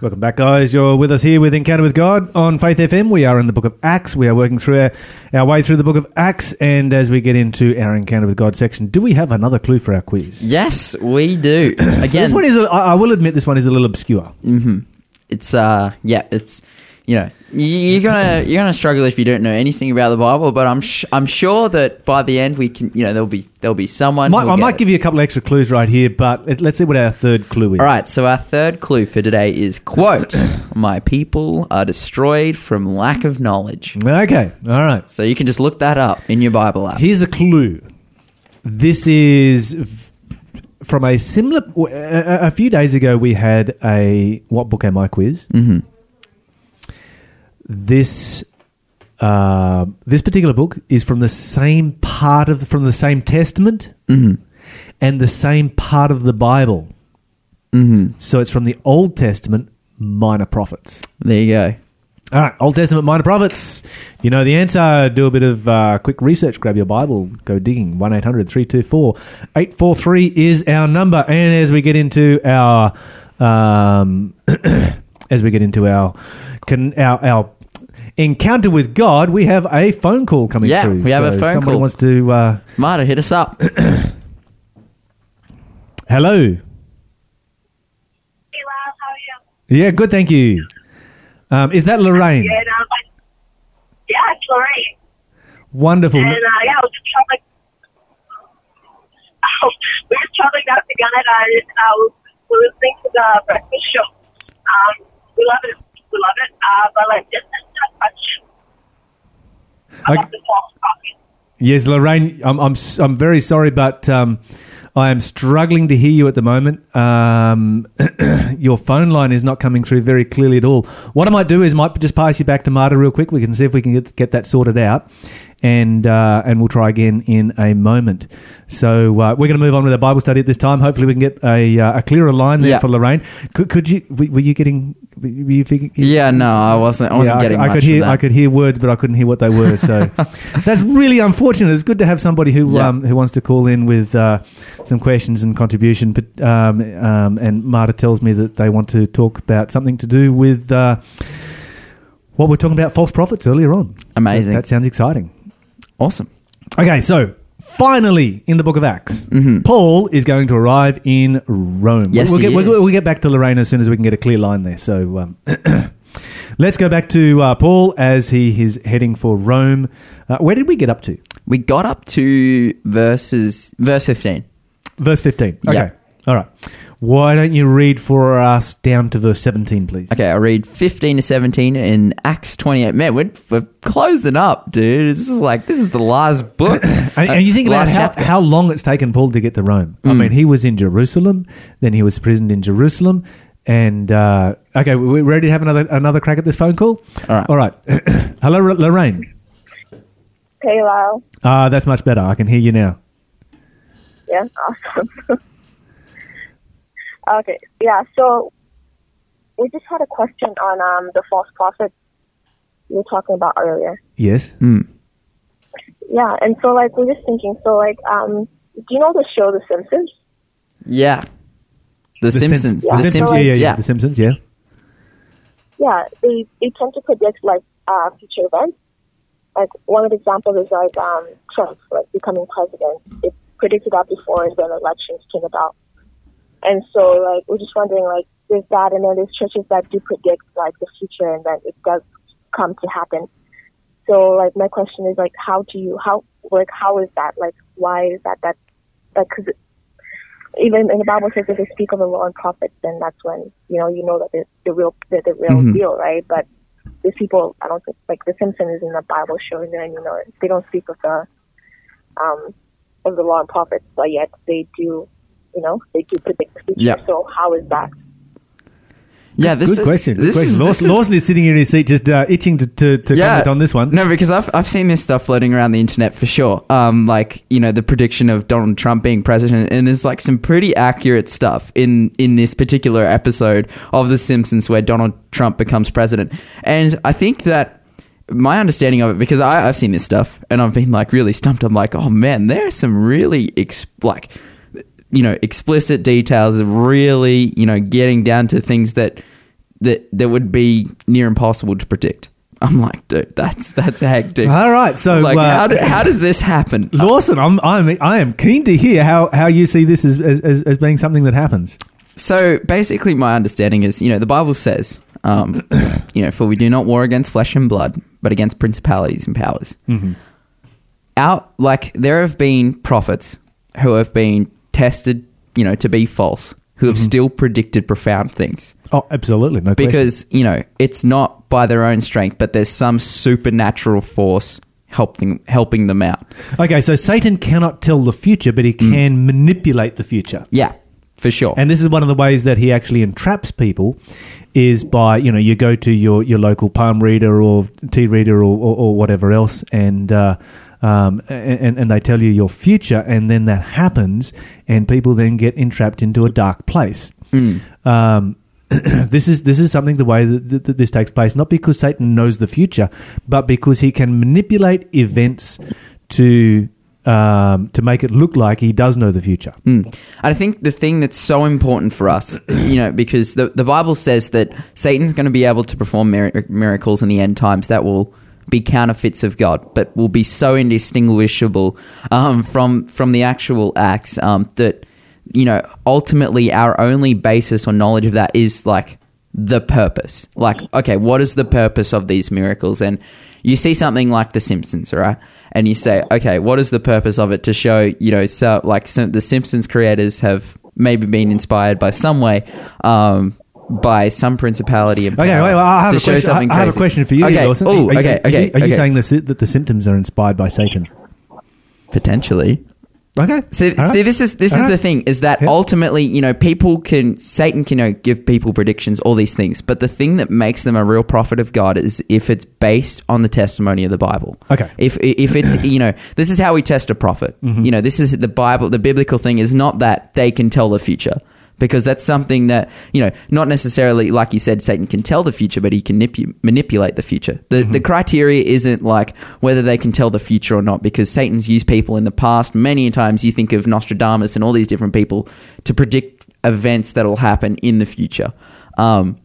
Welcome back, guys. You're with us here with Encounter with God on Faith FM. We are in the book of Acts. We are working through our, our way through the book of Acts. And as we get into our Encounter with God section, do we have another clue for our quiz? Yes, we do. So Again, this one is, a, I will admit, this one is a little obscure. it's uh, yeah, it's you know, you- you're gonna you're gonna struggle if you don't know anything about the Bible. But I'm sh- I'm sure that by the end we can, you know, there'll be there'll be someone. Might, I might give you a couple extra clues right here, but let- let's see what our third clue is. All right, so our third clue for today is quote: "My people are destroyed from lack of knowledge." Okay. All right. So you can just look that up in your Bible app. Here's a clue. This is from a similar. A, a few days ago, we had a what book am I quiz. Mm-hmm. This uh, this particular book is from the same part of from the same Testament and the same part of the Bible. Mm-hmm. So it's from the Old Testament, minor prophets. There you go. All right, Old Testament minor prophets. If you know the answer, do a bit of uh, quick research. Grab your Bible, go digging. 1 800 324 843 is our number. And as we get into our. Um, as we get into our, can, our our encounter with God, we have a phone call coming Yeah, through. we have a So phone somebody call. wants to. Uh, Marta, hit us up. hello. Hey, Lyle, how are you? Yeah, good. Thank you. Um, is that Lorraine? Good. Um, yeah, it's Lorraine. Wonderful. And uh, yeah, I was just traveling. Oh, we were traveling out to Canada. And, uh, we were listening to the breakfast show. Um, we love it. We love it. Uh, but like, just a question Okay. about the false prophet. Yes, Lorraine, I'm I'm I'm very sorry, but um, I am struggling to hear you at the moment. Um, your phone line is not coming through very clearly at all. What I might do is might just pass you back to Marta real quick. We can see if we can get, get that sorted out, and uh, and we'll try again in a moment. So uh, we're going to move on with our Bible study at this time. Hopefully, we can get a uh, a clearer line there Yeah. for Lorraine. Could, could you were you getting? Were you thinking? Yeah, no, I wasn't. I wasn't Yeah, getting I, much I could hear. I could hear words, but I couldn't hear what they were. So that's really unfortunate. It's good to have somebody who Yeah. um, who wants to call in with uh, some questions and contribution. But um, um, and Marta tells me that they want to talk about something to do with uh, what we're talking about false prophets earlier on. Amazing. So that sounds exciting. Awesome. Okay, so finally in the book of Acts, Paul is going to arrive in Rome. Mm-hmm. Yes, we'll he get, we'll, is. we'll get back to Lorraine as soon as we can get a clear line there. So um, let's go back to uh, Paul as he is heading for Rome. Uh, where did we get up to? We got up to verses verse fifteen. Verse 15. Okay. Yeah. All right. Why don't you read for us down to verse 17, please? Okay, I read 15 to 17 in Acts 28. Man, we're, we're closing up, dude. This is like, this is the last book. And, and you think Uh, about last how, chapter. Mm. how long it's taken Paul to get to Rome. I mean, he was in Jerusalem, then he was imprisoned in Jerusalem, and uh, okay, we- we're ready to have another another crack at this phone call. All right. all right. Hello, R- Lorraine. Hey, Lyle. Ah, that's much better. I can hear you now. Yeah, awesome. okay, yeah. So we just had a question on um the false prophet you were talking about earlier. Yes. Yeah, and so like we're just thinking. So like, um, do you know the show The Simpsons? yeah. The, Sim- Simpsons. The, Yeah. The Simpsons. Simpsons. Yeah, yeah, yeah. The Simpsons. Yeah. Yeah, they they tend to predict like uh, future events. Like one of the examples is like um, Trump like becoming president. It predicted that before the elections came about. And so like we're just wondering like there's that and then there's churches that do predict like the future and then it does come to happen. So like my question is like how do you how like how is that like why is that that like because even in the Bible says if they speak of the law and prophets, then that's when you know you know that the the real the, the real Mhm. deal, right? But these people, I don't think like the Simpsons is in the Bible show, and then you know, they don't speak of the um of the law and prophets, but yet they do, you know, they do predict the future. Yeah. So how is that? Yeah, this Good is, question. Good This question. is, Lawson, this is- Lawson is sitting here in his seat, just uh, itching to, to, to comment on this one. No, because I've I've seen this stuff floating around the internet for sure. Um, like you know the prediction of Donald Trump being president, and there's like some pretty accurate stuff in in this particular episode of The Simpsons where Donald Trump becomes president, and I think that my understanding of it because I, I've seen this stuff and I've been like really stumped. I'm like, oh man, there are some really ex- like you know explicit details of really you know getting down to things that that that would be near impossible to predict. I'm like, dude, that's that's hectic. All right, so like, uh, how, do, how does this happen? Lawson, I'm, I'm I am keen to hear how, how you see this as, as, as, being something that happens. So basically, my understanding is, you know, the Bible says, um, you know, for we do not war against flesh and blood, but against principalities and powers. Mm-hmm. Out, like there have been prophets who have been tested, you know, to be false, who have still predicted profound things Oh, absolutely, no question. because you know it's not by their own strength, but there's some supernatural force helping helping them out. Okay, so Satan cannot tell the future, but he Mm. can manipulate the future. Yeah, for sure. And this is one of the ways that he actually entraps people is by, you know, you go to your, your local palm reader or tea reader or, or, or whatever else and, uh, um, and, and they tell you your future and then that happens and people then get entrapped into a dark place. Mm. Um, this is this is something the way that, that, this takes place, not because Satan knows the future, but because he can manipulate events to um, to make it look like he does know the future. Mm. I think the thing that's so important for us, you know, because the, the Bible says that Satan's going to be able to perform mir- miracles in the end times that will be counterfeits of God, but will be so indistinguishable um, from from the actual acts um, that you know ultimately our only basis or knowledge of that is like the purpose. Like, okay, what is the purpose of these miracles? And you see something like The Simpsons, right? And you say, okay, what is the purpose of it to show, you know, so like so the Simpsons creators have maybe been inspired by some way, um, by some principality and Okay, wait, well, I have, to a show question, I something I have a crazy. question for you, okay. Dawson. Oh, Are you- okay, are you- okay. Are you okay. saying the, that the Simpsons are inspired by Satan? potentially? Okay. All right. see, this is this is the thing is that Yeah. ultimately, you know, people can Satan can you know, give people predictions, all these things, but the thing that makes them a real prophet of God is if it's based on the testimony of the Bible. Okay. If if it's you know, this is how we test a prophet. Mm-hmm. You know, this is the Bible. The biblical thing is not that they can tell the future. Because that's something that you know, not necessarily like you said, Satan can tell the future, but he can nipu- manipulate the future. The Mm-hmm. the criteria isn't like whether they can tell the future or not, because Satan's used people in the past many times. You think of Nostradamus and all these different people to predict events that will happen in the future. Um,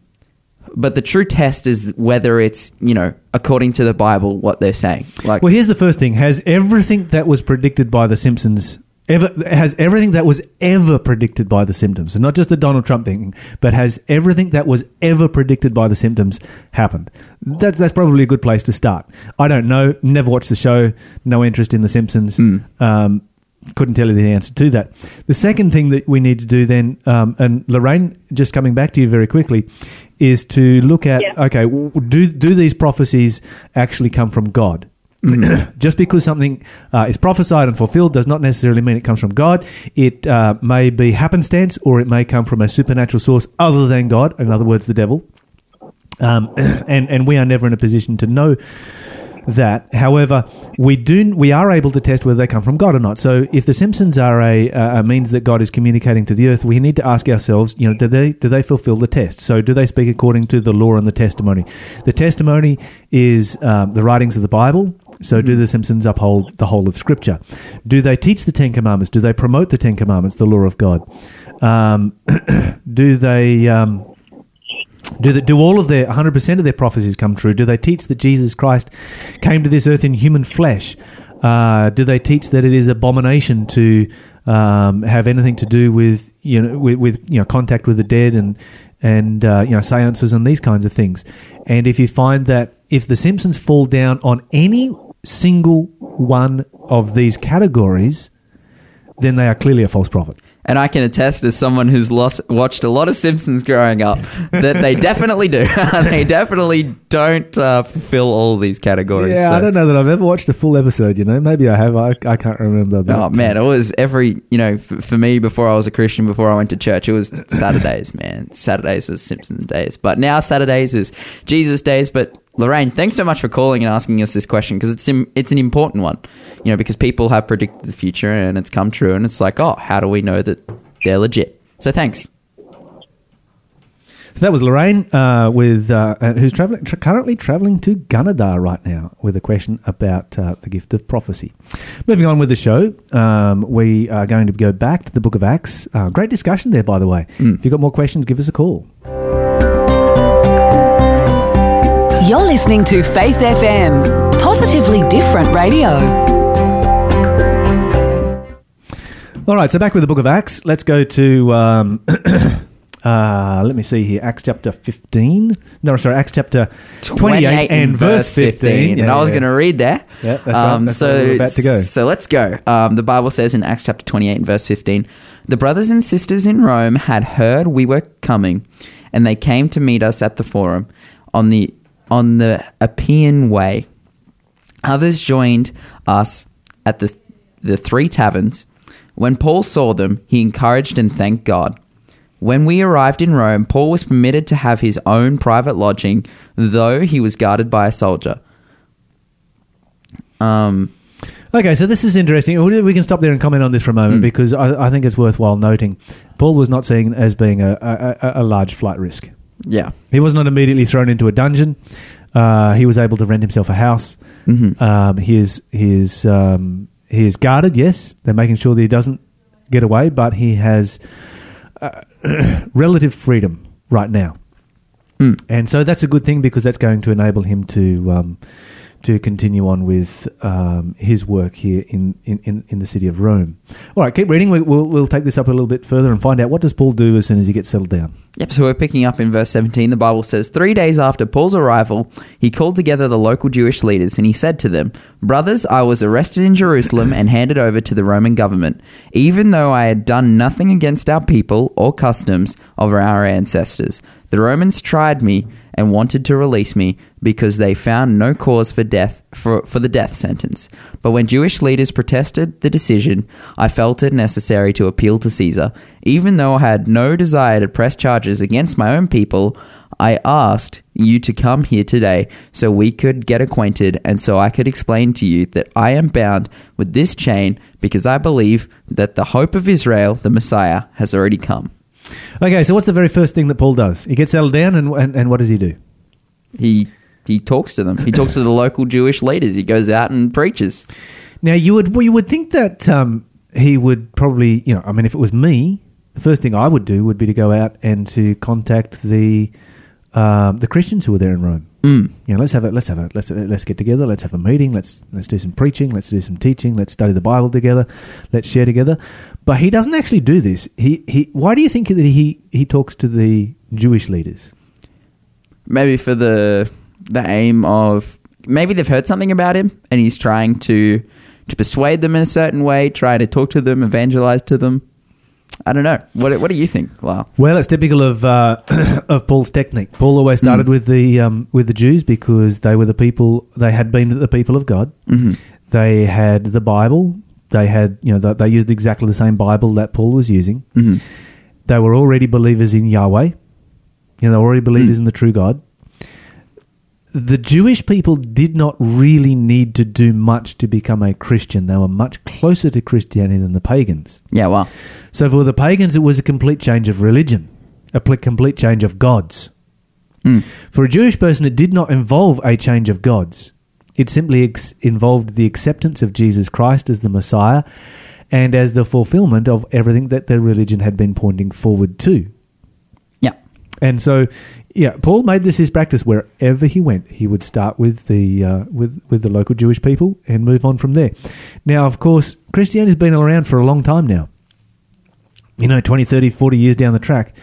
but the true test is whether it's you know according to the Bible what they're saying. Like Well, here's the first thing: has everything that was predicted by the Simpsons ever has everything that was ever predicted by the Simpsons, and not just the Donald Trump thing, but has everything that was ever predicted by the Simpsons happened? That's that's probably a good place to start. I don't know. Never watched the show. No interest in the Simpsons. Um, couldn't tell you the answer to that. The second thing that we need to do then, um, and Lorraine, just coming back to you very quickly, is to look at Yeah. okay, do do these prophecies actually come from God? Just because something uh, is prophesied and fulfilled does not necessarily mean it comes from God. It uh, may be happenstance, or it may come from a supernatural source other than God. In other words, the devil. Um, and and we are never in a position to know that. However, we do we are able to test whether they come from God or not. So, if the Simpsons are a, a means that God is communicating to the earth, we need to ask ourselves, you know, do they do they fulfill the test? So, do they speak according to the law and the testimony? The testimony is um, the writings of the Bible. So, do the Simpsons uphold the whole of Scripture? Do they teach the Ten Commandments? Do they promote the Ten Commandments, the law of God? Um, do they? Um, do, the, do all of their 100% of their prophecies come true? Do they teach that Jesus Christ came to this earth in human flesh? Uh, do they teach that it is abomination to um, have anything to do with you know with, with you know contact with the dead and and uh, you know seances and these kinds of things? And if you find that if the Simpsons fall down on any single one of these categories, then they are clearly a false prophet. And I can attest as someone who's lost, watched a lot of Simpsons growing up that they definitely do. they definitely don't uh, fill all these categories. Yeah, so- I don't know that I've ever watched a full episode. You know, maybe I have. I, I can't remember. but, Oh man, it was every you know f- for me before I was a Christian, before I went to church, it was Saturdays, man. Saturdays was Simpsons days, but now Saturdays is Jesus days. But Lorraine, thanks so much for calling and asking us this question because it's im- it's an important one, you know, because people have predicted the future and it's come true, and it's like, oh, how do we know that they're legit? So thanks. So that was Lorraine, uh, with uh, uh, who's traveling tra- currently traveling to Gunnedah right now with a question about uh, the gift of prophecy. Moving on with the show, um, we are going to go back to the Book of Acts. Uh, great discussion there, by the way. If you've got more questions, give us a call. Listening to Faith FM, positively different radio. All right, so back with the book of Acts. Let's go to, um, uh, let me see here, Acts chapter 15. No, sorry, Acts chapter 28, and verse 15. and Yeah, I was yeah. going to read there. Yeah, that's right. That's so, we're about to go. So let's go. Um, the Bible says in Acts chapter 28 and verse 15 The brothers and sisters in Rome had heard we were coming, and they came to meet us at the forum on the, on the Appian Way. Others joined us at the, the three taverns. When Paul saw them, he encouraged and thanked God. When we arrived in Rome, Paul was permitted to have his own private lodging, though he was guarded by a soldier. Um, Okay, so this is interesting. We can stop there and comment on this for a moment Mm. because I, I think it's worthwhile noting. Paul was not seen as being a, a- a large flight risk. Yeah. He was not immediately thrown into a dungeon. Uh, he was able to rent himself a house. hmm Um, he is he is um, he is guarded. Yes, they're making sure that he doesn't get away, but he has uh, relative freedom right now, Mm. and so that's a good thing because that's going to enable him to um, to continue on with um, his work here in, in, in, the city of Rome. All right, keep reading. We'll we'll take this up a little bit further and find out what does Paul do as soon as he gets settled down. Yep, so we're picking up in verse 17. The Bible says, Three days after Paul's arrival, he called together the local Jewish leaders and he said to them, Brothers, I was arrested in Jerusalem and handed over to the Roman government, even though I had done nothing against our people or customs of our ancestors. The Romans tried me and wanted to release me because they found no cause for death for, for the death sentence. But when Jewish leaders protested the decision, I felt it necessary to appeal to Caesar. Even though I had no desire to press charges against my own people, I asked you to come here today so we could get acquainted and so I could explain to you that I am bound with this chain because I believe that the hope of Israel, the Messiah, has already come. Okay, so what's the very first thing that Paul does? He gets settled down, and, and, and what does he do? He he talks to them. He talks to the local Jewish leaders. He goes out and preaches. Now you would well, you would think that um, he would probably you know I mean if it was me the first thing I would do would be to go out and to contact the um, the Christians who were there in Rome. Mm. You know let's have a let's have a let's let's get together let's have a meeting let's let's do some preaching let's do some teaching let's study the Bible together let's share together. But he doesn't actually do this. He he why do you think that he he talks to the Jewish leaders? maybe for the the aim of maybe they've heard something about him and he's trying to to persuade them in a certain way, try to talk to them, evangelize to them. I don't know. What what do you think, Lyle? Well, it's typical of uh, of Paul's technique. Paul always started with the um, with the Jews because they were the people. They had been the people of God. hmm They had the Bible. They had you know they, they used exactly the same Bible that Paul was using. hmm They were already believers in Yahweh. You know, they were already believers Mm. in the true God. The Jewish people did not really need to do much to become a Christian. They were much closer to Christianity than the pagans. Yeah, well, So for the pagans, it was a complete change of religion, a complete change of gods. mm. For a Jewish person, it did not involve a change of gods. It simply ex- involved the acceptance of Jesus Christ as the Messiah and as the fulfillment of everything that their religion had been pointing forward to. yeah, And so, yeah, Paul made this his practice. Wherever he went, he would start with the uh, with with the local Jewish people and move on from there. Now, of course, Christianity's been around for a long time now. You know, 20, 30, 40 years down the track,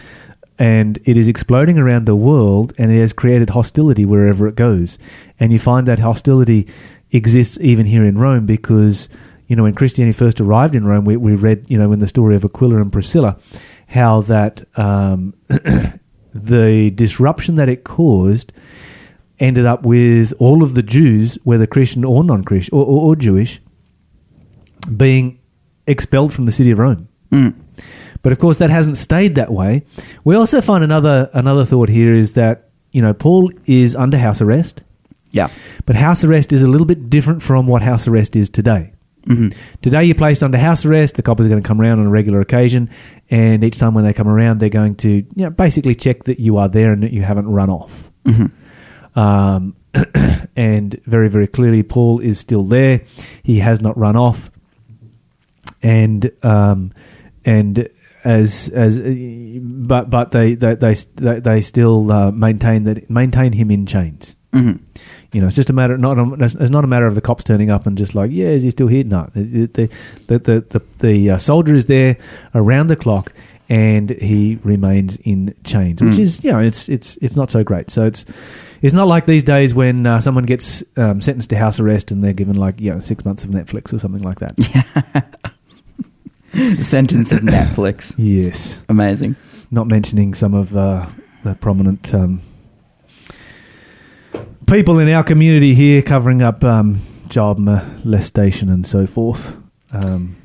and it is exploding around the world, and it has created hostility wherever it goes. And you find that hostility exists even here in Rome because, you know, when Christianity first arrived in Rome, we, we read, you know, in the story of Aquila and Priscilla, how that um, the disruption that it caused ended up with all of the Jews, whether Christian or non-Christian or, or, or Jewish, being expelled from the city of Rome. mm. But of course, that hasn't stayed that way. We also find another another thought here is that you know Paul is under house arrest, yeah, but house arrest is a little bit different from what house arrest is today. Hmm Today, you're placed under house arrest. The coppers are going to come around on a regular occasion, and each time when they come around, they're going to you know, basically check that you are there and that you haven't run off. hmm Um, and very, very clearly, Paul is still there. He has not run off, and um, and as as but but they they they they, they still uh, maintain that maintain him in chains. Mhm. You know, it's just a matter not a, it's not a matter of the cops turning up and just like, yeah, is he still here? No, the the the the, the, the uh, soldier is there around the clock, and he remains in chains, which Mm. is you know, it's it's it's not so great. So it's it's not like these days when uh, someone gets um, sentenced to house arrest and they're given like you know six months of Netflix or something like that. Sentence of Netflix. yes, Amazing. not mentioning some of uh, the prominent um, people in our community here covering up um, child molestation and so forth. Um,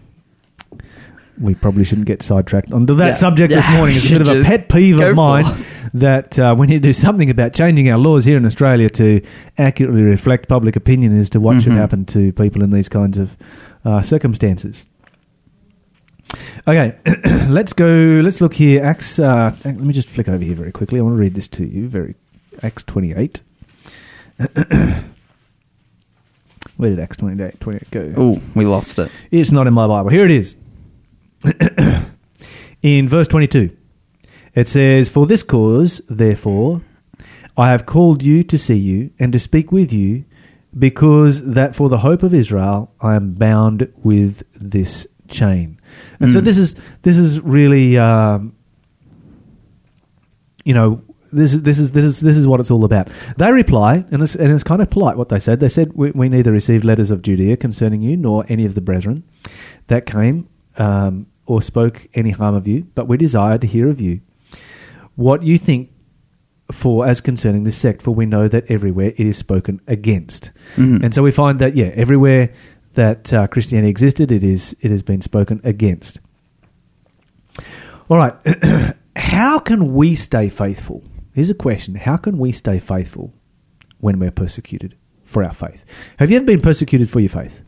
we probably shouldn't get sidetracked onto that Yeah. subject this morning. It's a bit of a pet peeve of mine that uh, we need to do something about changing our laws here in Australia to accurately reflect public opinion as to what should Mhm. happen to people in these kinds of uh, circumstances. Okay, let's go. Let's look here. Acts. Uh, let me just flick over here very quickly. I want to read this to you. Very Acts twenty eight. Where did Acts 28, 28 go? Oh, we lost it. It's not in my Bible. Here it is. in verse 22, it says, For this cause, therefore, I have called you to see you and to speak with you, because that for the hope of Israel I am bound with this chain. And so Mm. this is this is really, um, you know, this is this is this is this is what it's all about. They reply, and it's and it's kind of polite what they said. They said, "We, we neither received letters of Judea concerning you, nor any of the brethren that came um, or spoke any harm of you, but we desire to hear of you what you think for as concerning this sect. For we know that everywhere it is spoken against." Mhm. And so we find that yeah, everywhere that uh, Christianity existed, it is it has been spoken against. All right, how can we stay faithful? Here's a question: How can we stay faithful when we're persecuted for our faith? Have you ever been persecuted for your faith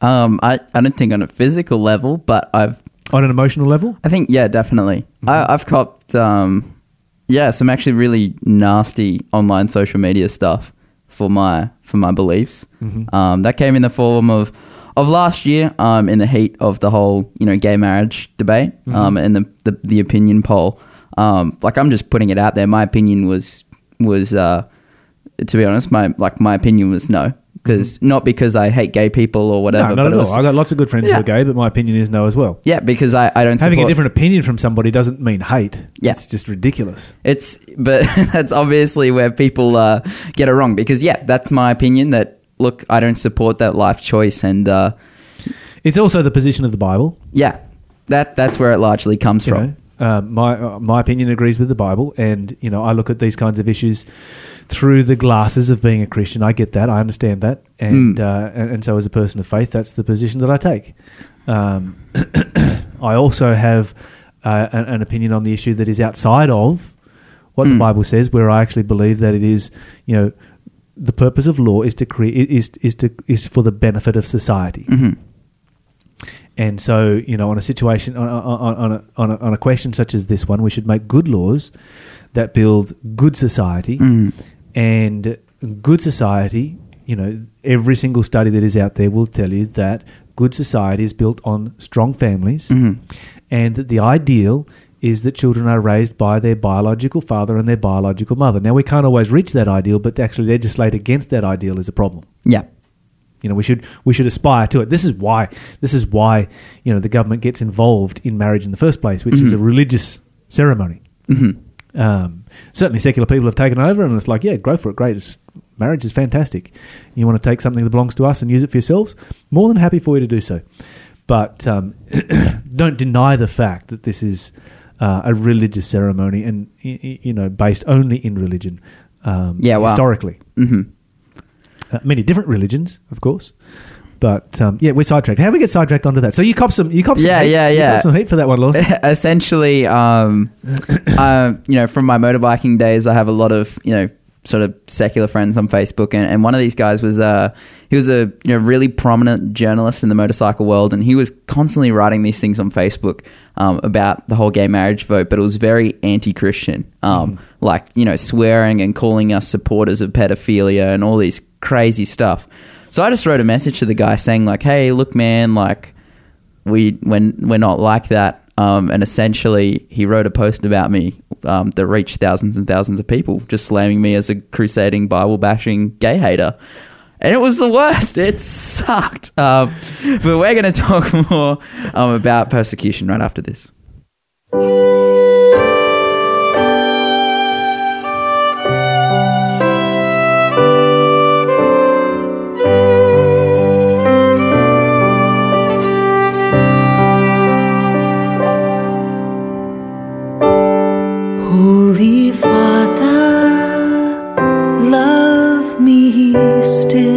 Um, I, I don't think on a physical level, but I've on an emotional level? I think yeah, definitely. Mm-hmm. I, I've copped um, yeah, some actually really nasty online social media stuff for my for my beliefs. Mhm. Um, that came in the form of of last year, um, in the heat of the whole you know gay marriage debate, Mm-hmm. um, and the, the the opinion poll. Um, like I'm just putting it out there. My opinion was was uh, to be honest, my like my opinion was no, because not because I hate gay people or whatever. Mm-hmm. no, not at all. I got lots of good friends who are gay, but my opinion is no as well. yeah, because I, I don't Having a different opinion from somebody doesn't mean hate. Yeah. It's just ridiculous. It's but that's obviously where people uh, get it wrong because yeah, that's my opinion. That look, I don't support that life choice, and uh, It's also the position of the Bible. yeah, that that's where it largely comes You from. know, uh, my uh, my opinion agrees with the Bible, and you know I look at these kinds of issues through the glasses of being a Christian. I get that, I understand that, and Mm. uh, and, and so as a person of faith, that's the position that I take. Um, I also have uh, an, an opinion on the issue that is outside of what the Mm. Bible says, where I actually believe that it is, you know, the purpose of law is to create is is to is for the benefit of society. hmm And so, you know, on a situation, on, on, on, a, on, a, on a question such as this one, we should make good laws that build good society. Mm. And good society, you know, every single study that is out there will tell you that good society is built on strong families Mhm. and that the ideal is that children are raised by their biological father and their biological mother. Now, we can't always reach that ideal, but to actually legislate against that ideal is a problem. Yeah. You know, we should we should aspire to it. This is why this is why you know the government gets involved in marriage in the first place, which is a Mhm. religious ceremony. hmm Um, certainly, secular people have taken over, and it's like, yeah, go for it, great. It's, marriage is fantastic. You want to take something that belongs to us and use it for yourselves? More than happy for you to do so. But um, don't deny the fact that this is uh, a religious ceremony, and you know, based only in religion. Um, Yeah, wow. historically hmm uh, many different religions, of course. But um, yeah, we're sidetracked. How do we get sidetracked onto that? So you cop some, you cop some, Yeah, heat. yeah, You yeah. cop some heat for that one, Lawson. Essentially, um, uh, you know, from my motorbiking days, I have a lot of you know sort of secular friends on Facebook, and, and one of these guys was uh, he was a you know really prominent journalist in the motorcycle world, and he was constantly writing these things on Facebook um, about the whole gay marriage vote, but it was very anti-Christian, um, like you know swearing and calling us supporters of pedophilia and all these crazy stuff. So I just wrote a message to the guy saying like, "Hey, look, man, like." we when we're not like that. Um, and essentially, he wrote a post about me um, that reached thousands and thousands of people, just slamming me as a crusading, Bible bashing gay hater. And it was the worst. It sucked. Um, but we're going to talk more um, about persecution right after this. Me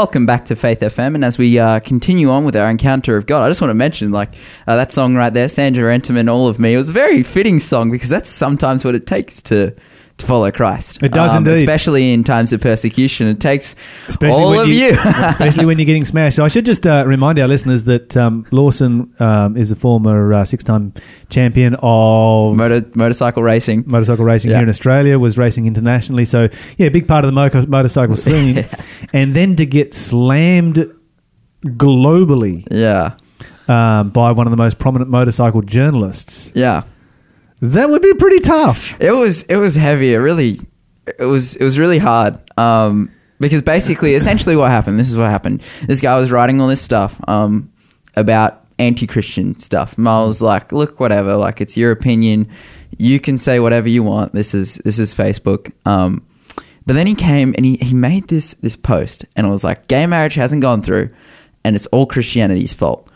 Welcome back to Faith FM, and as we uh, continue on with our encounter of God, I just want to mention, like uh, that song right there, Sandra Enterman, "All of Me." It was a very fitting song because that's sometimes what it takes to to follow Christ. Um, It does indeed. especially in times of persecution. It takes especially all of you, you. especially when you're getting smashed. So I should just uh, remind our listeners that um, Lawson um, is a former uh, six-time champion of Motor, motorcycle racing. motorcycle racing Yeah. here in Australia. Was racing internationally, so yeah, big part of the mo- motorcycle scene. and then to get slammed globally Yeah, um, by one of the most prominent motorcycle journalists, yeah. That would be pretty tough. It was it was heavy. It really it was it was really hard. Um, because basically, essentially, what happened? This is what happened. This guy was writing all this stuff um, about anti-Christian stuff. Was like, look, whatever. Like, it's your opinion. You can say whatever you want. This is this is Facebook. Um, but then he came and he, he made this this post, and it was like, gay marriage hasn't gone through, and it's all Christianity's fault.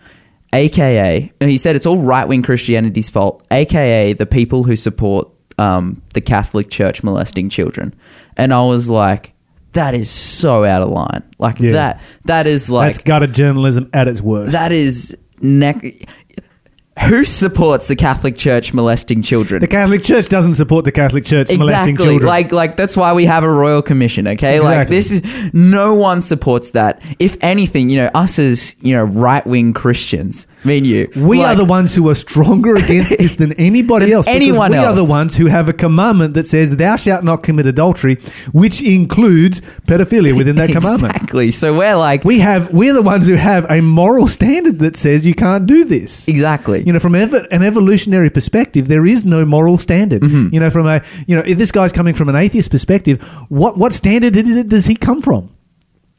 AKA, he said it's all right wing Christianity's fault, AKA the people who support um, the Catholic Church molesting children. And I was like, that is so out of line. Like Yeah. that that is like That's gutter journalism at its worst. that is neck. Who supports the Catholic Church molesting children? the Catholic Church doesn't support the Catholic Church molesting exactly. children. Like, like that's why we have a royal commission. Okay, like this is no one supports that. If anything, you know, us as you know right wing Christians, me and you, we like- are the ones who are stronger against this than anybody else. because anyone we are the ones who have a commandment that says, "Thou shalt not commit adultery," which includes pedophilia within that commandment. Exactly. So we're like, We have we're the ones who have a moral standard that says you can't do this. exactly. You know, from ev- an evolutionary perspective, there is no moral standard. Mm-hmm. You know, from a you know, if this guy's coming from an atheist perspective, what what standard does he come from?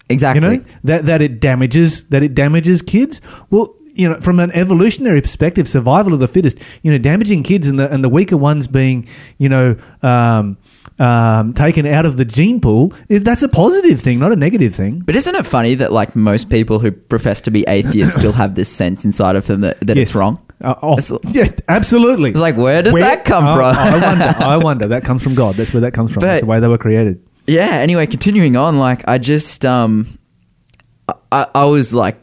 exactly. You know that that it damages that it damages kids. Well, you know, from an evolutionary perspective, survival of the fittest. You know, damaging kids and the and the weaker ones being you know. Um, um, taken out of the gene pool, that's a positive thing, not a negative thing. But isn't it funny that like most people who profess to be atheists still have this sense inside of them that, that it's wrong? Uh, oh, It's- yeah, absolutely. It's like, where does that come from? I wonder. I wonder. That comes from God. That's where that comes from. But- That's the way they were created. yeah anyway continuing on like i just um I, I was like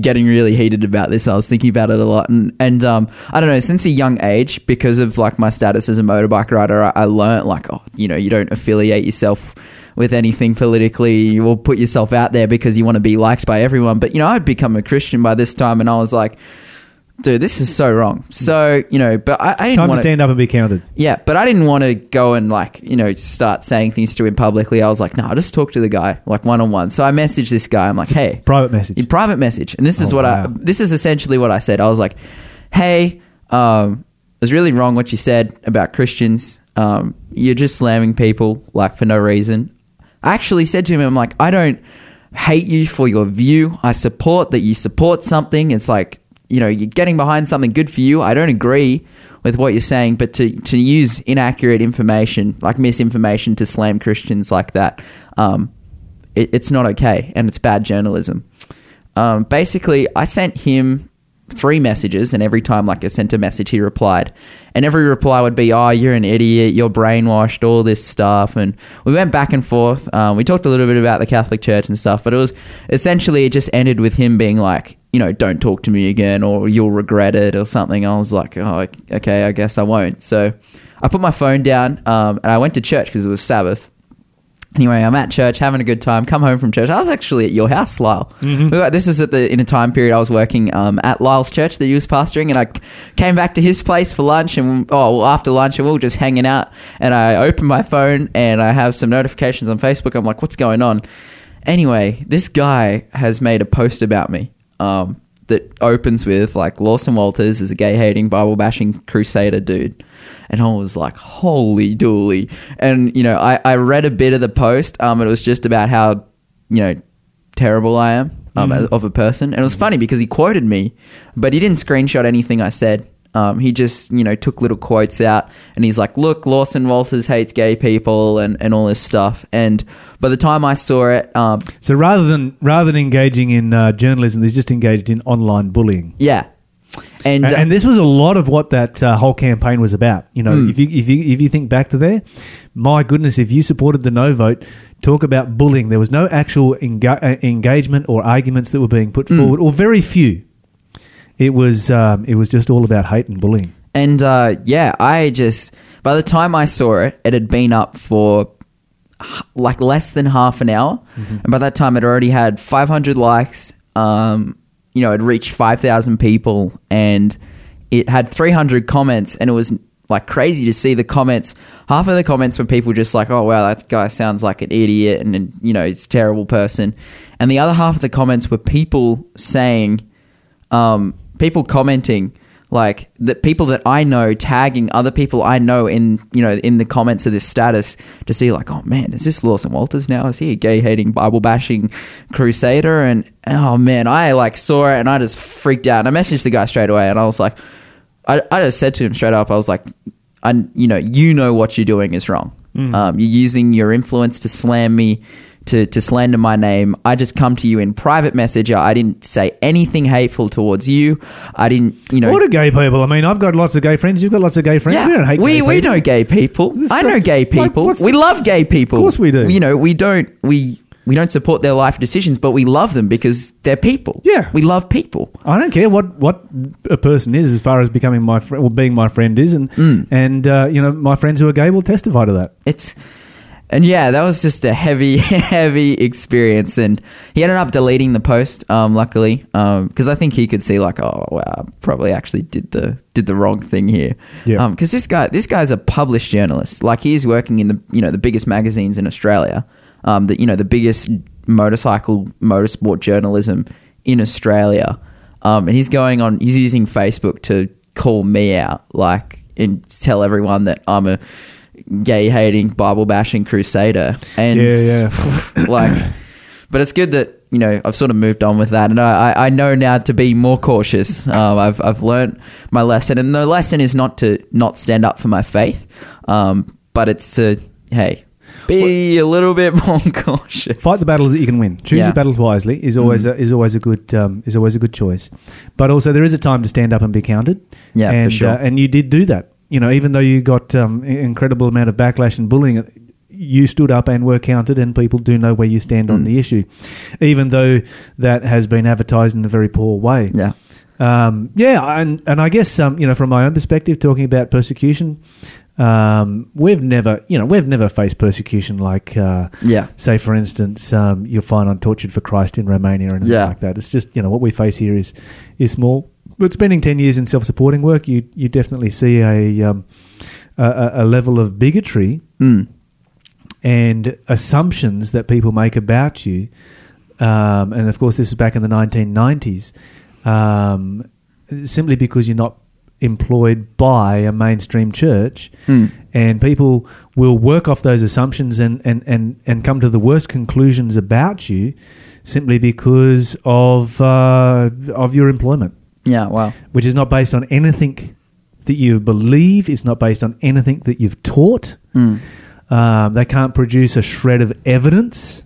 getting really heated about this. I was thinking about it a lot. And and um i don't know since a young age because of like my status as a motorbike rider i, I learned like oh you know you don't affiliate yourself with anything politically. You will put yourself out there because you want to be liked by everyone. But you know i'd become a christian by this time and i was like dude this is so wrong so you know but i, I didn't Time to want stand up and be counted. yeah, but I didn't want to go and like you know start saying things to him publicly. I was like, no, I'll just talk to the guy like one on one. So I messaged this guy. I'm like, hey, Private message. in private message, and this is Oh, what wow. I this is essentially what I said. I was like, hey, um, it was really wrong what you said about Christians. Um, you're just slamming people like for no reason. I actually said to him, I'm like, I don't hate you for your view. I support that you support something. It's like, you know, you're getting behind something good for you. I don't agree with what you're saying, but to, to use inaccurate information, like misinformation to slam Christians like that, um, it, it's not okay and it's bad journalism. Um, basically, I sent him three messages, and every time like I sent a message, he replied, and every reply would be, "Oh, you're an idiot, you're brainwashed, all this stuff." And we went back and forth. Um, we talked a little bit about the Catholic Church and stuff, but it was essentially it just ended with him being like, you know, don't talk to me again, or you'll regret it, or something. I was like, oh, okay, I guess I won't. So I put my phone down, um, and I went to church because it was Sabbath. Anyway, I'm at church having a good time. Come home from church. I was actually at your house, Lyle. Were- this is at the in a time period I was working um, at Lyle's church that he was pastoring, and I came back to his place for lunch. And oh, well, after lunch, and we were just hanging out. And I open my phone, and I have some notifications on Facebook. I'm like, what's going on? Anyway, this guy has made a post about me um, that opens with like Lawson Walters is a gay hating Bible bashing crusader dude, and I was like, holy dooly! And you know, I, I read a bit of the post. Um, it was just about how you know terrible I am um, Mm-hmm. as- of a person, and it was funny because he quoted me, but he didn't screenshot anything I said. Um, he just, you know, took little quotes out and he's like, look, Lawson Walters hates gay people and, and all this stuff. And by the time I saw it, um, So rather than rather than engaging in uh, journalism, he's just engaged in online bullying. yeah. And, And, and this was a lot of what that uh, whole campaign was about. You know, Hmm. if you if you if you think back to there, my goodness, if you supported the no vote, talk about bullying. There was no actual enga- uh, engagement or arguments that were being put forward, or very few. It was um, it was just all about hate and bullying. And uh, yeah, I just by the time I saw it, it had been up for like less than half an hour, and by that time, it already had 500 likes. Um, you know, it reached 5,000 people, and it had 300 comments, and it was like crazy to see the comments. Half of the comments were people just like, "Oh wow, that guy sounds like an idiot," and, and you know, he's a terrible person. And the other half of the comments were people saying um, people commenting like that people that I know tagging other people I know in you know in the comments of this status to see like oh man is this Lawson Walters now? Is he a gay hating Bible bashing crusader? And oh man I like saw it and I just freaked out. And I messaged the guy straight away and I was like I, I just said to him straight up I was like I you know you know what you're doing is wrong. Um, you're using your influence to slam me to, to slander my name. I just come to you in private messenger. I didn't say anything hateful towards you. I didn't, you know. What are gay people? I mean, I've got lots of gay friends. You've got lots of gay friends. Yeah, we don't hate we, gay we people. know gay people. This I know gay people. what's- we love gay people. Of course we do. You know, we don't we we don't support their life decisions, but we love them because they're people. Yeah. we love people. I don't care what, what a person is as far as becoming my friend, well, being my friend is, and Mm. and uh, you know my friends who are gay will testify to that. It's and yeah, that was just a heavy, heavy experience. And he ended up deleting the post, um, luckily, because I think he could see like, oh wow, I probably actually did the did the wrong thing here. Yeah. Because this guy, this guy's a published journalist. Like he's working in the you know the biggest magazines in Australia, um, the you know the biggest motorcycle motorsport journalism in Australia. Um, and he's going on. He's using Facebook to call me out, like and tell everyone that I'm a gay hating Bible bashing crusader. And Yeah, like, but it's good that you know I've sort of moved on with that, and I, I- know now to be more cautious. Um, I've I've learnt my lesson, and the lesson is not to not stand up for my faith, um, but it's to hey be a little bit more cautious. Fight the battles that you can win. Choose Yeah. your battles wisely is always Mm. a, is always a good um, is always a good choice. But also there is a time to stand up and be counted. Yeah, for and, sure. Uh, and you did do that. You know, even though you got um, incredible amount of backlash and bullying, you stood up and were counted, and people do know where you stand on Mm. the issue, even though that has been advertised in a very poor way. Yeah, Um, yeah, and and I guess um, you know from my own perspective, talking about persecution, um, we've never you know we've never faced persecution like uh, yeah, say for instance um, you'll find on Tortured for Christ in Romania or anything Yeah. like that. It's just you know what we face here is is small. But spending ten years in self supporting work, you you definitely see a um, a, a- a level of bigotry mm. and assumptions that people make about you. Um, and of course, this is back in the 1990s, um, simply because you're not employed by a mainstream church. Mm. And people will work off those assumptions and, and, and, and come to the worst conclusions about you simply because of, uh, of your employment yeah. Wow. which is not based on anything that you believe. It's not based on anything that you've taught. Mm. Um, they can't produce a shred of evidence.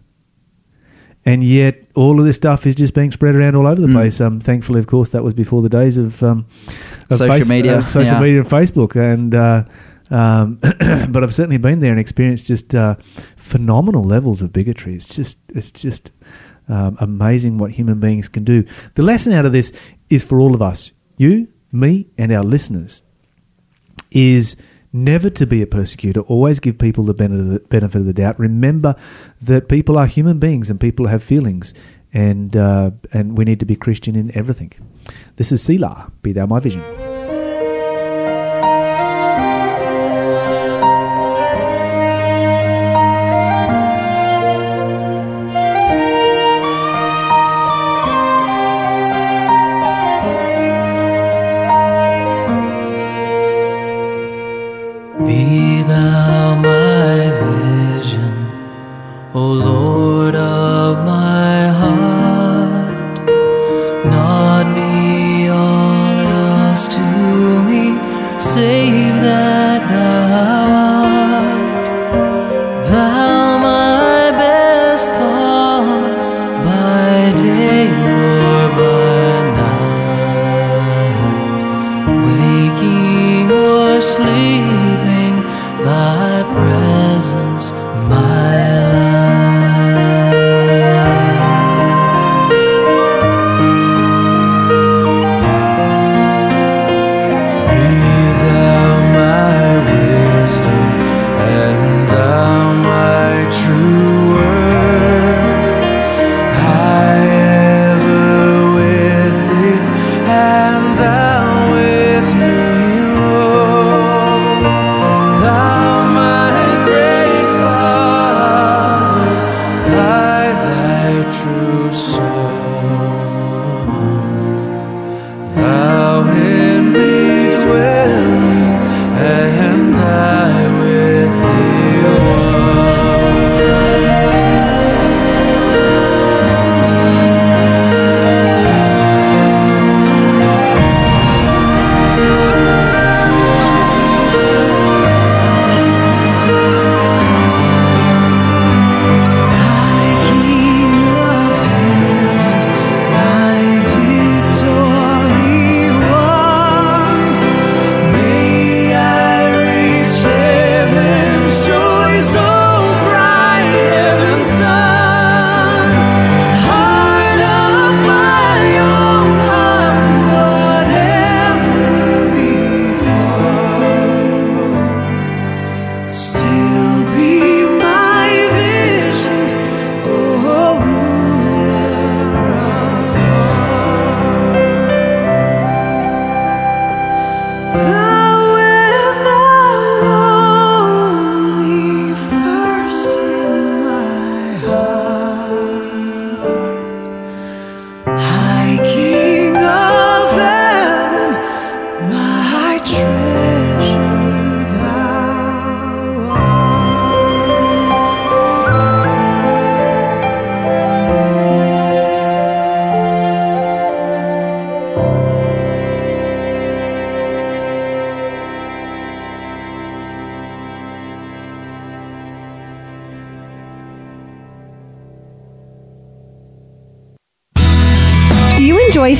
And yet, all of this stuff is just being spread around all over the Mm. place. Um, thankfully, of course, that was before the days of, um, of Social media, uh, social yeah. media, and Facebook. And uh, um, but I've certainly been there and experienced just uh, phenomenal levels of bigotry. It's just, it's just um, amazing what human beings can do. The lesson out of this is for all of us, you, me, and our listeners, is never to be a persecutor. Always give people the benefit of the, doubt. Remember that people are human beings and people have feelings, and uh, and we need to be Christian in everything. This is Selah. Be thou my vision.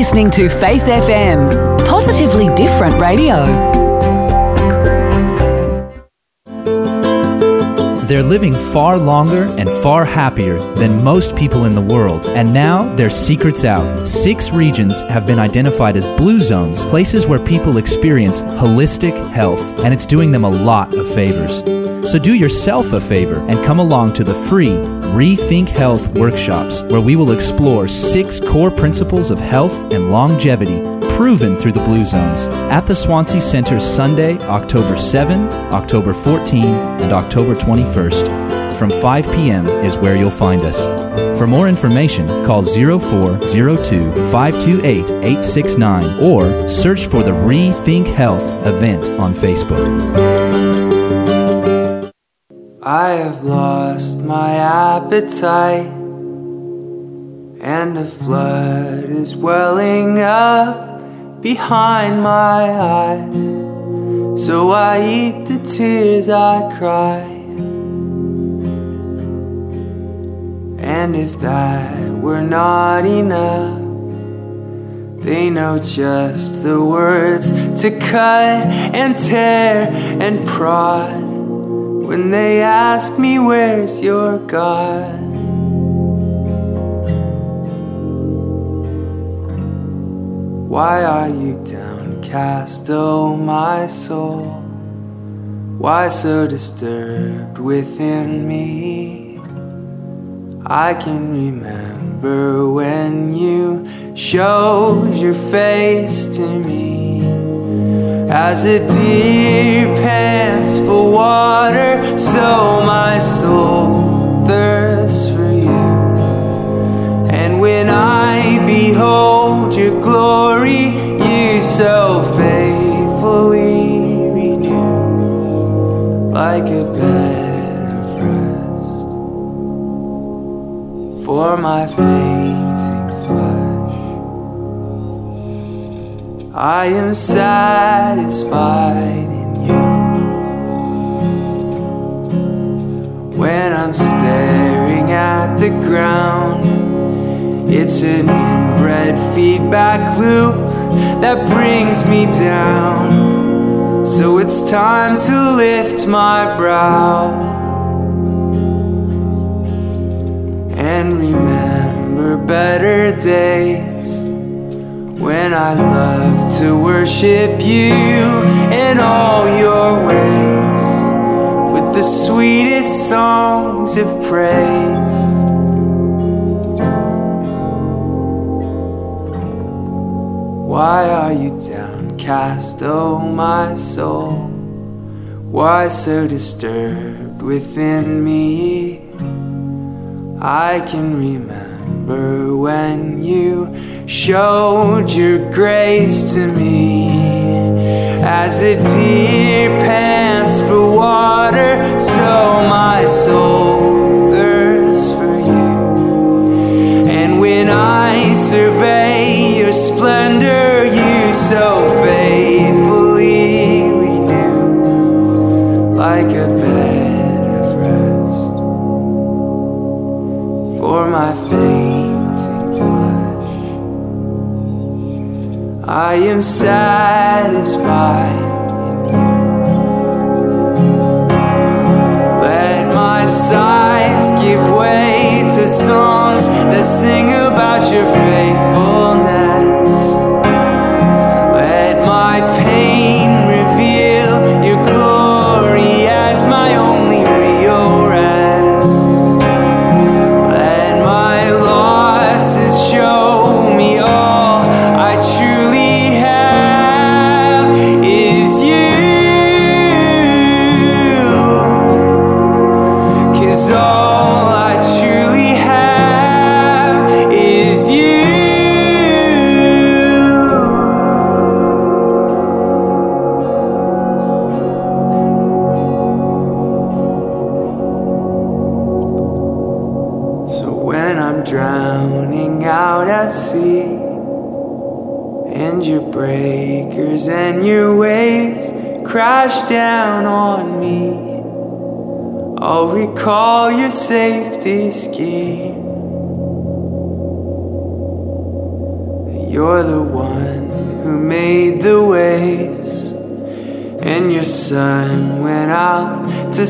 Listening to Faith FM, positively different radio. They're living far longer and far happier than most people in the world. And now their secret's out. Six regions have been identified as blue zones, places where people experience holistic health, and it's doing them a lot of favors. So do yourself a favor and come along to the free Rethink Health workshops, where we will explore six core principles of health and longevity proven through the Blue Zones at the Swansea Center Sunday, October 7, October 14, and October 21st. From 5 p.m. is where you'll find us. For more information, call 0402 528 869 or search for the Rethink Health event on Facebook. I have lost my appetite, and a flood is welling up behind my eyes. So I eat the tears I cry. And if that were not enough, they know just the words to cut and tear and prod when they ask me where's your God. Why are you downcast, oh my soul? Why so disturbed within me? I can remember when you showed your face to me. As a deer pants for water, so my soul thirsts for you. And when I behold your glory, you so faithfully renew like a bed of rest for my fainting flesh. I am satisfied in you. When I'm staring at the ground, it's an inbred feedback loop that brings me down. So it's time to lift my brow and remember better days when I love to worship you in all your ways with the sweetest songs of praise. Why are you downcast, oh my soul? Why so disturbed within me? I can remember when you showed your grace to me as a deer pants for water, so my soul thirsts for you. And when I survey your splendor, you so faithfully renew like a bed of rest for my fainting flesh. I am satisfied in you. Let my sighs give way to songs that sing about your faithfulness.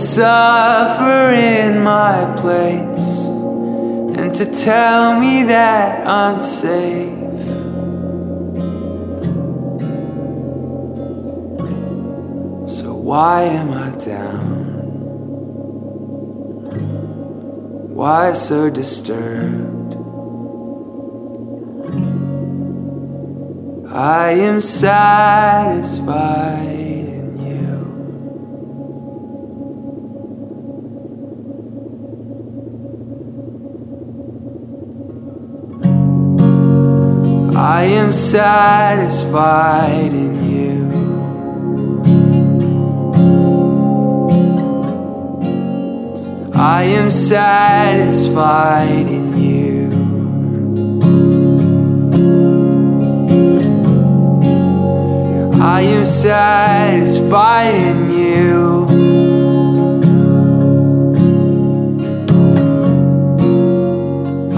Suffer in my place, and to tell me that I'm safe. So why am I down? Why so disturbed? I am satisfied I am satisfied in you. I am satisfied in you. I am satisfied in you.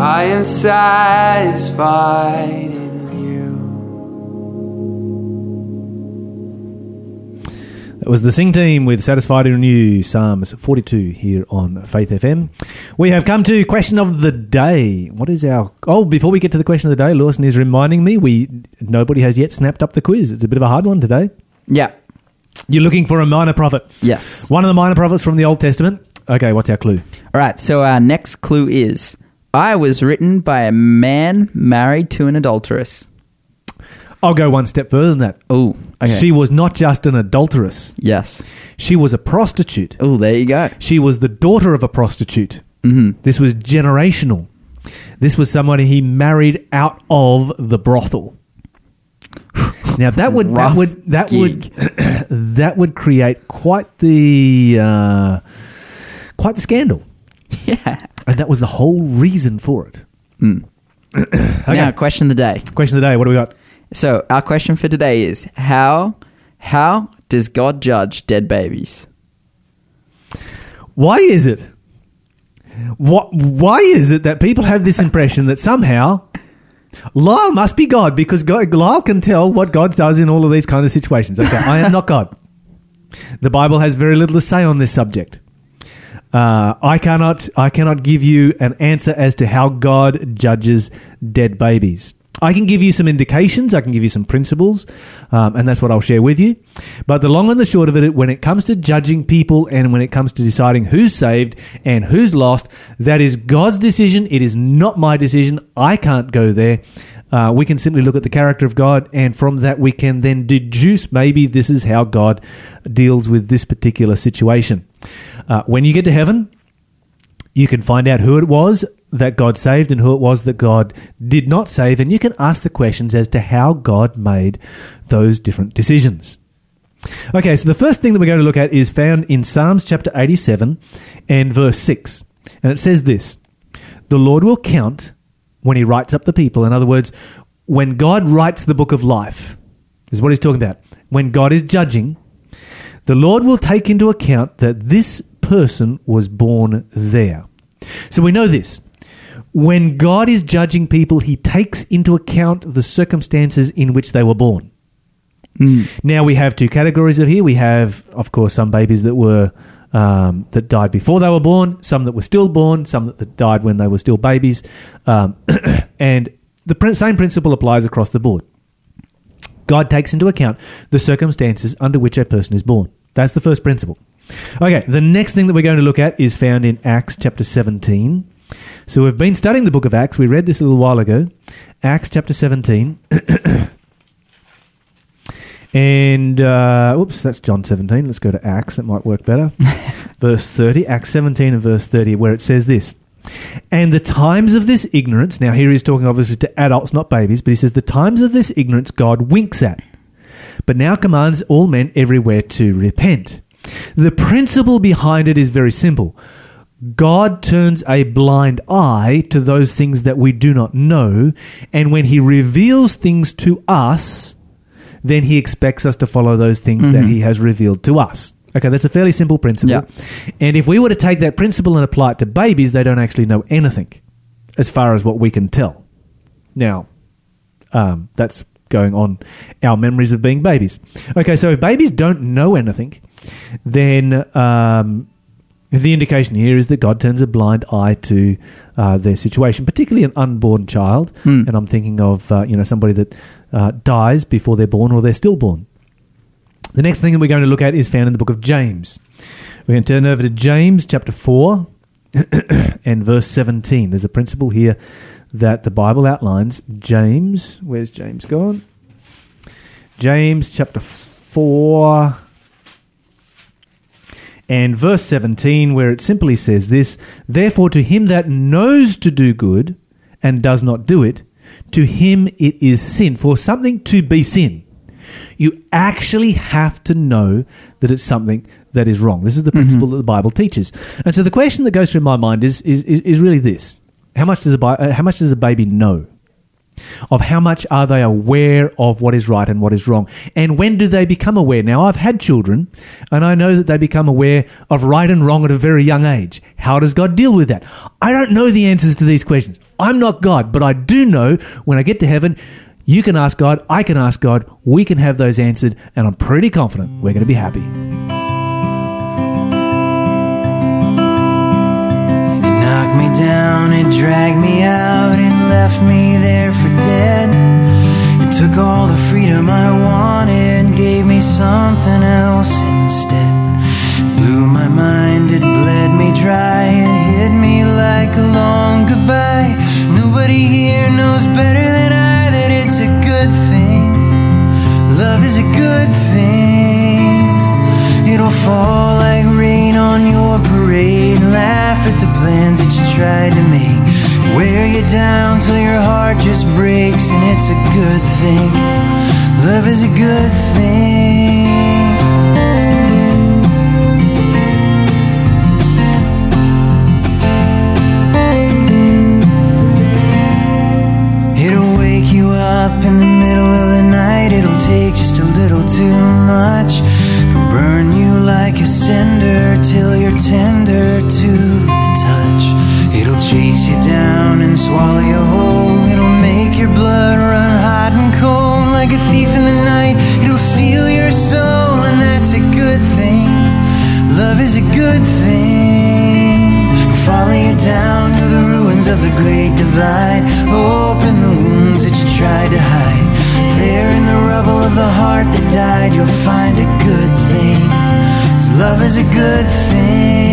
I am satisfied That was the Sing Team with Satisfied in You, Psalms 42 here on Faith FM. We have come to question of the day. What is our... Oh, before we get to the question of the day, Lawson is reminding me we nobody has yet snapped up the quiz. It's a bit of a hard one today. Yeah. You're looking for a minor prophet. Yes. One of the minor prophets from the Old Testament. Okay, what's our clue? All right. So our next clue is I was written by a man married to an adulteress. I'll go one step further than that. Oh, okay. She was not just an adulteress. yes. She was a prostitute. Oh, there you go. She was the daughter of a prostitute. Mm-hmm. This was generational. This was somebody he married out of the brothel. Now that would that would that would that would create quite the uh, quite the scandal, Yeah. and that was the whole reason for it. Okay. Now, question of the day. Question of the day: What do we got? So our question for today is how how does God judge dead babies? Why is it? What? Why is it that people have this impression that somehow Lyle must be God because God, Lyle can tell what God does in all of these kind of situations? Okay, I am not God. The Bible has very little to say on this subject. Uh, I cannot. I cannot give you an answer as to how God judges dead babies. I can give you some indications. I can give you some principles, um, and that's what I'll share with you. But the long and the short of it, when it comes to judging people and when it comes to deciding who's saved and who's lost, that is God's decision. It is not my decision. I can't go there. Uh, we can simply look at the character of God, and from that we can then deduce maybe this is how God deals with this particular situation. Uh, when you get to heaven, you can find out who it was that God saved and who it was that God did not save, and you can ask the questions as to how God made those different decisions. Okay, so the first thing that we're going to look at is found in Psalms chapter 87 and verse 6. And it says this The Lord will count when he writes up the people. In other words, when God writes the book of life, is what he's talking about. When God is judging, the Lord will take into account that this person was born there. So we know this. When God is judging people, he takes into account the circumstances in which they were born. Now we have two categories of here. We have, of course, some babies that were um, that died before they were born, some that were still born, some that, that died when they were still babies, um, and the prin- same principle applies across the board. God takes into account the circumstances under which a person is born. That's the first principle. Okay, the next thing that we're going to look at is found in Acts chapter 17. So we've been studying the book of Acts. We read this a little while ago. Acts chapter 17. and, uh, oops, that's John 17. Let's go to Acts. That might work better. verse 30. Acts 17 and verse 30, where it says this. And the times of this ignorance, now here he's talking obviously to adults, not babies, but he says, the times of this ignorance God winks at, but now commands all men everywhere to repent. The principle behind it is very simple God turns a blind eye to those things that we do not know, and when He reveals things to us, then He expects us to follow those things that He has revealed to us. Okay, that's a fairly simple principle. Yeah. And if we were to take that principle and apply it to babies, they don't actually know anything as far as what we can tell. Now, um, that's going on our memories of being babies. Okay, so if babies don't know anything, then um, the indication here is that God turns a blind eye to uh, their situation, particularly an unborn child. Hmm. And I'm thinking of uh, you know somebody that uh, dies before they're born or they're stillborn. The next thing that we're going to look at is found in the book of James. We're going to turn over to James chapter 4 and verse 17. There's a principle here that the Bible outlines. James, where's James gone? James chapter 4 and verse 17, where it simply says this Therefore, to him that knows to do good and does not do it, to him it is sin. For something to be sin, you actually have to know that it's something that is wrong. This is the principle that the Bible teaches. And so the question that goes through my mind is, is, is, really this how much, does a, uh, how much does a baby know? Of how much are they aware of what is right and what is wrong. And when do they become aware? Now i've had children and i know that they become aware of right and wrong at a very young age. How does god deal with that? I don't know the answers to these questions. I'm not god but i do know when i get to heaven you can ask god i can ask god we can have those answered and i'm pretty confident we're going to be happy. It knocked me down, it dragged me took all the freedom I wanted, gave me something else instead. Blew my mind, it bled me dry, it hit me like a long goodbye. Nobody here knows better than I that it's a good thing. Love is a good thing. It'll fall like rain on your parade. Laugh at the plans that you tried to make. Wear you down till your heart just breaks, and it's a good thing. Love is a good thing. It'll wake you up in the middle of the night. It'll take just a little too much. It'll burn you like a cinder till you're tender you down and swallow you whole. It'll make your blood run hot and cold like a thief in the night. It'll steal your soul, and that's a good thing. Love is a good thing. Follow you down to the ruins of the great divide. Open the wounds that you tried to hide. There in the rubble of the heart that died, you'll find a good thing. 'Cause love is a good thing.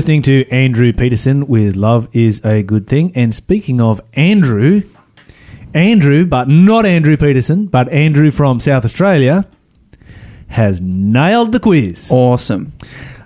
Listening to Andrew Peterson with Love is a Good Thing. And speaking of Andrew, Andrew, but not Andrew Peterson, but Andrew from South Australia, has nailed the quiz. Awesome.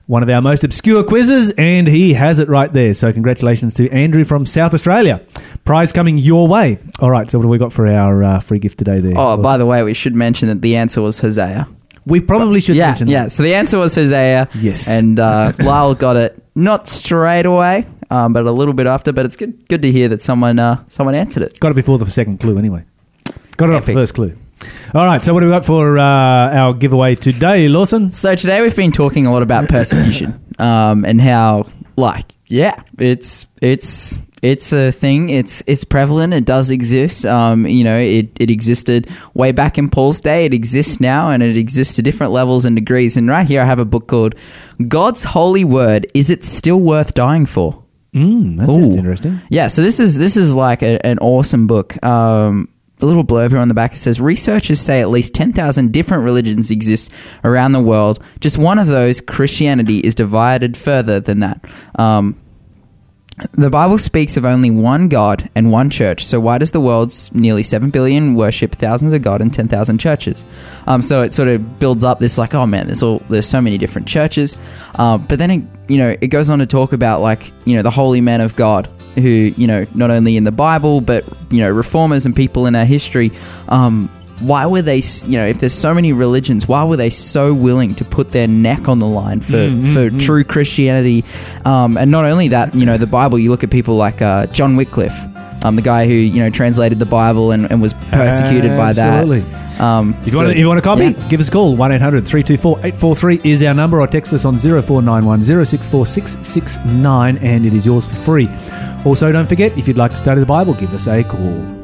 one of our most obscure quizzes, and he has it right there. So, congratulations to Andrew from South Australia. Prize coming your way. All right, so what have we got for our uh, free gift today there? Oh, by the way, we should mention that the answer was Hosea. We probably should yeah, mention yeah. that. So the answer was Hosea. Yes. and uh, Lyle got it not straight away, um, but a little bit after. But it's good, good to hear that someone, uh, someone answered it. Got it before the second clue, anyway. Got it off the first clue. All right, so what do we got for uh, our giveaway today, Lawson? So today we've been talking a lot about persecution, um, and how, like, yeah, it's it's it's a thing. It's it's prevalent. It does exist. Um, you know, it it existed way back in Paul's day. It exists now, and it exists to different levels and degrees. And right here, I have a book called "God's Holy Word: Is It Still Worth Dying For?" Mm, that sounds interesting. Yeah, so this is this is like a, an awesome book. Um, a little blurb here on the back it says researchers say at least 10,000 different religions exist around the world. Just one of those, Christianity, is divided further than that. Um, the Bible speaks of only one God and one church. So why does the world's nearly seven billion worship thousands of God and ten thousand churches? Um, so it sort of builds up this like, oh man, there's all there's so many different churches. Uh, but then it, you know it goes on to talk about like you know the holy men of God who you know not only in the Bible but you know reformers and people in our history. Um, why were they you know if there's so many religions why were they so willing to put their neck on the line for, for true christianity um, and not only that you know the bible you look at people like uh, john wycliffe um, the guy who you know translated the bible and, and was persecuted by Absolutely. that um, If you, so- want, if you want a copy, yeah. give us a call. 1 800 324 843 is our number, or text us on 0491 064 669, and it is yours for free. Also, don't forget, if you'd like to study the Bible, give us a call.